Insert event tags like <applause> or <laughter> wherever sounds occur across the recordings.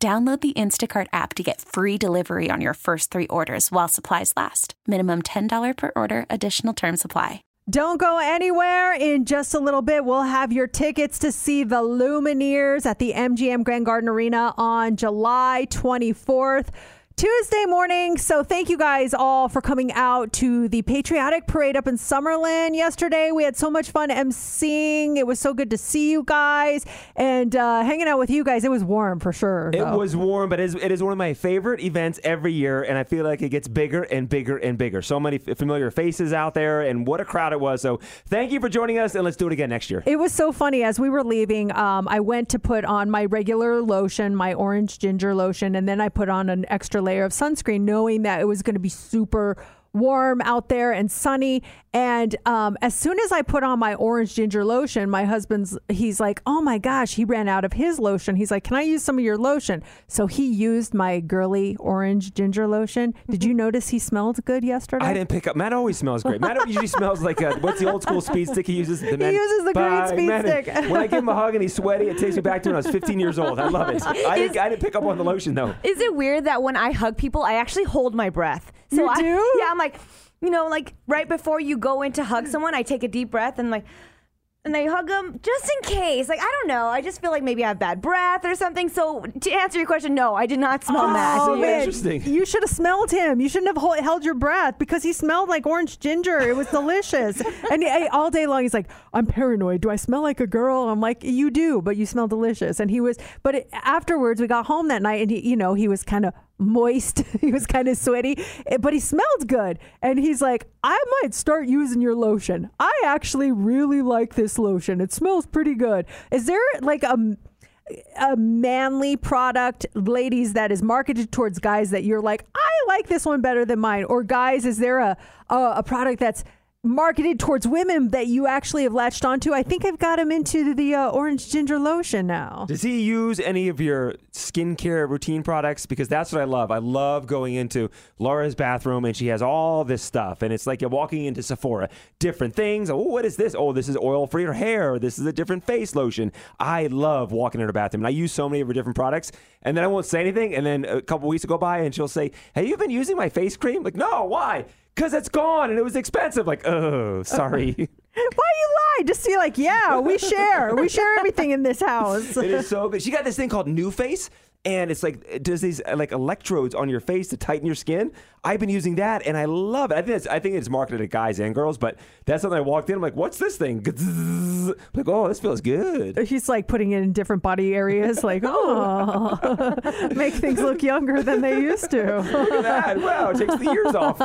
Download the Instacart app to get free delivery on your first three orders while supplies last. Minimum $10 per order, additional term supply. Don't go anywhere. In just a little bit, we'll have your tickets to see the Lumineers at the MGM Grand Garden Arena on July 24th. Tuesday morning. So thank you guys all for coming out to the patriotic parade up in Summerlin yesterday. We had so much fun emceeing. It was so good to see you guys and uh, hanging out with you guys. It was warm for sure. It though. was warm, but it is, it is one of my favorite events every year, and I feel like it gets bigger and bigger and bigger. So many f- familiar faces out there, and what a crowd it was. So thank you for joining us, and let's do it again next year. It was so funny. As we were leaving, um, I went to put on my regular lotion, my orange ginger lotion, and then I put on an extra layer of sunscreen, knowing that it was going to be super warm out there and sunny. And um, as soon as I put on my orange ginger lotion, my husband's he's like, "Oh my gosh!" He ran out of his lotion. He's like, "Can I use some of your lotion?" So he used my girly orange ginger lotion. Did you notice he smelled good yesterday? I didn't pick up. Matt always smells great. Matt usually <laughs> smells like a, what's the old school speed stick he uses? The men- uses the green speed Matt. stick. When I give him a hug and he's sweaty, it takes me back to when I was 15 years old. I love it. I, didn't, I didn't pick up on the lotion though. Is it weird that when I hug people, I actually hold my breath? So You I, do? <laughs> Yeah, I'm like, you know, like right before you go in to hug someone, I take a deep breath and like, and I hug them just in case. Like I don't know, I just feel like maybe I have bad breath or something. So to answer your question, no, I did not smell that. Oh, oh man. interesting. You should have smelled him. You shouldn't have hol- held your breath because he smelled like orange ginger. It was delicious. <laughs> and he, all day long, he's like, I'm paranoid. Do I smell like a girl? I'm like, you do, but you smell delicious. And he was, but it, afterwards, we got home that night and he, you know, he was kind of moist. <laughs> he was kind of sweaty, eh, but he smelled good. And he's like, I might start using your lotion. I actually really like this lotion. It smells pretty good. Is there like a, a manly product, ladies, that is marketed towards guys that you're like, I like this one better than mine? Or guys, is there a a, a product that's marketed towards women that you actually have latched onto? I think I've got him into the uh, orange ginger lotion now. Does he use any of your skincare routine products? Because that's what I love. I love going into Laura's bathroom and she has all this stuff. And it's like you're walking into Sephora. Different things. Oh, what is this? Oh, this is oil for your hair. This is a different face lotion. I love walking in her bathroom. And I use so many of her different products. And then I won't say anything. And then a couple weeks go by and she'll say, Have you been using my face cream? Like, no, why? Because it's gone and it was expensive. Like, oh, uh-huh. sorry. <laughs> Why you lie? Just be like, yeah, we share. we share everything in this house. <laughs> it is so good. She got this thing called New Face, and it's like it does these uh, like electrodes on your face to tighten your skin. I've been using that, and I love it. I think it's I think it's marketed to guys and girls, but that's something I walked in. I'm like, what's this thing? I'm like, oh, this feels good. He's like putting it in different body areas, like, <laughs> oh, <laughs> make things look younger than they used to. Look at that! Wow, it takes the years off.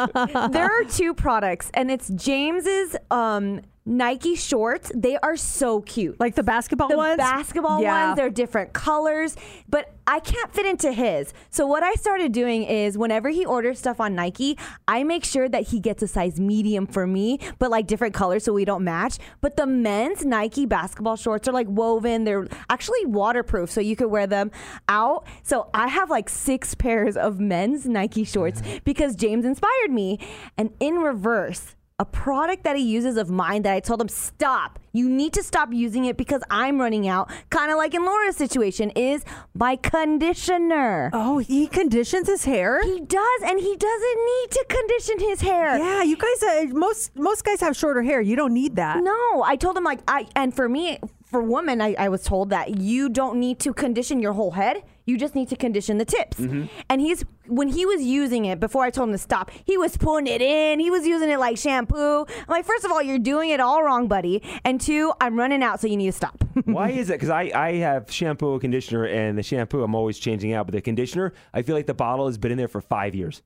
there are two products, and it's James's um, Nike shorts. They are so cute. Like the basketball the ones? basketball Yeah. ones, they're different colors, but I can't fit into his. So what I started doing is whenever he orders stuff on Nike, I make sure that he gets a size medium for me, but like different colors so we don't match. But the men's Nike basketball shorts are like woven. They're actually waterproof so you could wear them out. So I have like six pairs of men's Nike shorts because James inspired me. And in reverse, a product that he uses of mine that I told him stop. You need to stop using it because I'm running out. Kind of like in Laura's situation is my conditioner. Oh, he conditions his hair? He does, and he doesn't need to condition his hair. Yeah, you guys. Uh, most most guys have shorter hair. You don't need that. No, I told him like I and for me, for women, I, I was told that you don't need to condition your whole head. You just need to condition the tips. Mm-hmm. And he's when he was using it before I told him to stop, he was putting it in. He was using it like shampoo. I'm like, first of all, you're doing it all wrong, buddy. And two, I'm running out, so you need to stop. <laughs> Why is it? Because I, I have shampoo, conditioner, and the shampoo I'm always changing out, but the conditioner, I feel like the bottle has been in there for five years.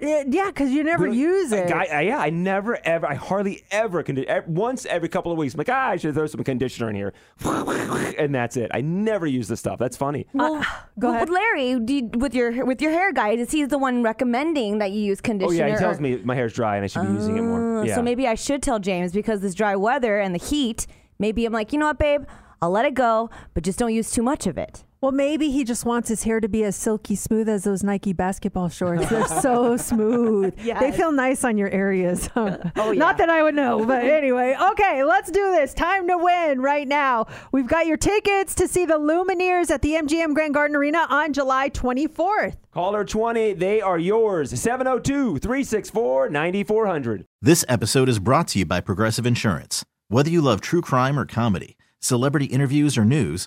Uh, yeah, because you never use it. Guy, uh, yeah, I never ever, I hardly ever condi- e- Once every couple of weeks, I'm like, ah, I should throw some conditioner in here, <laughs> and that's it. I never use this stuff. That's funny. Well, go Well, ahead. Larry, do you, with your with your hair guy, is he the one recommending that you use conditioner? oh conditioner? yeah, he tells or- me my hair's dry and I should be using it more. Uh, Yeah. So maybe I should tell James because this dry weather and the heat. Maybe I'm like, you know what, babe? I'll let it go, but just don't use too much of it. Well, maybe he just wants his hair to be as silky smooth as those Nike basketball shorts. They're so <laughs> smooth. They feel nice on your areas. oh, yeah. Not that I would know, but anyway. Okay, let's do this. Time to win right now. We've got your tickets to see the Lumineers at the MGM Grand Garden Arena on July 24th. Caller 20, they are yours. 702 364 9400. This episode is brought to you by Progressive Insurance. Whether you love true crime or comedy, celebrity interviews or news,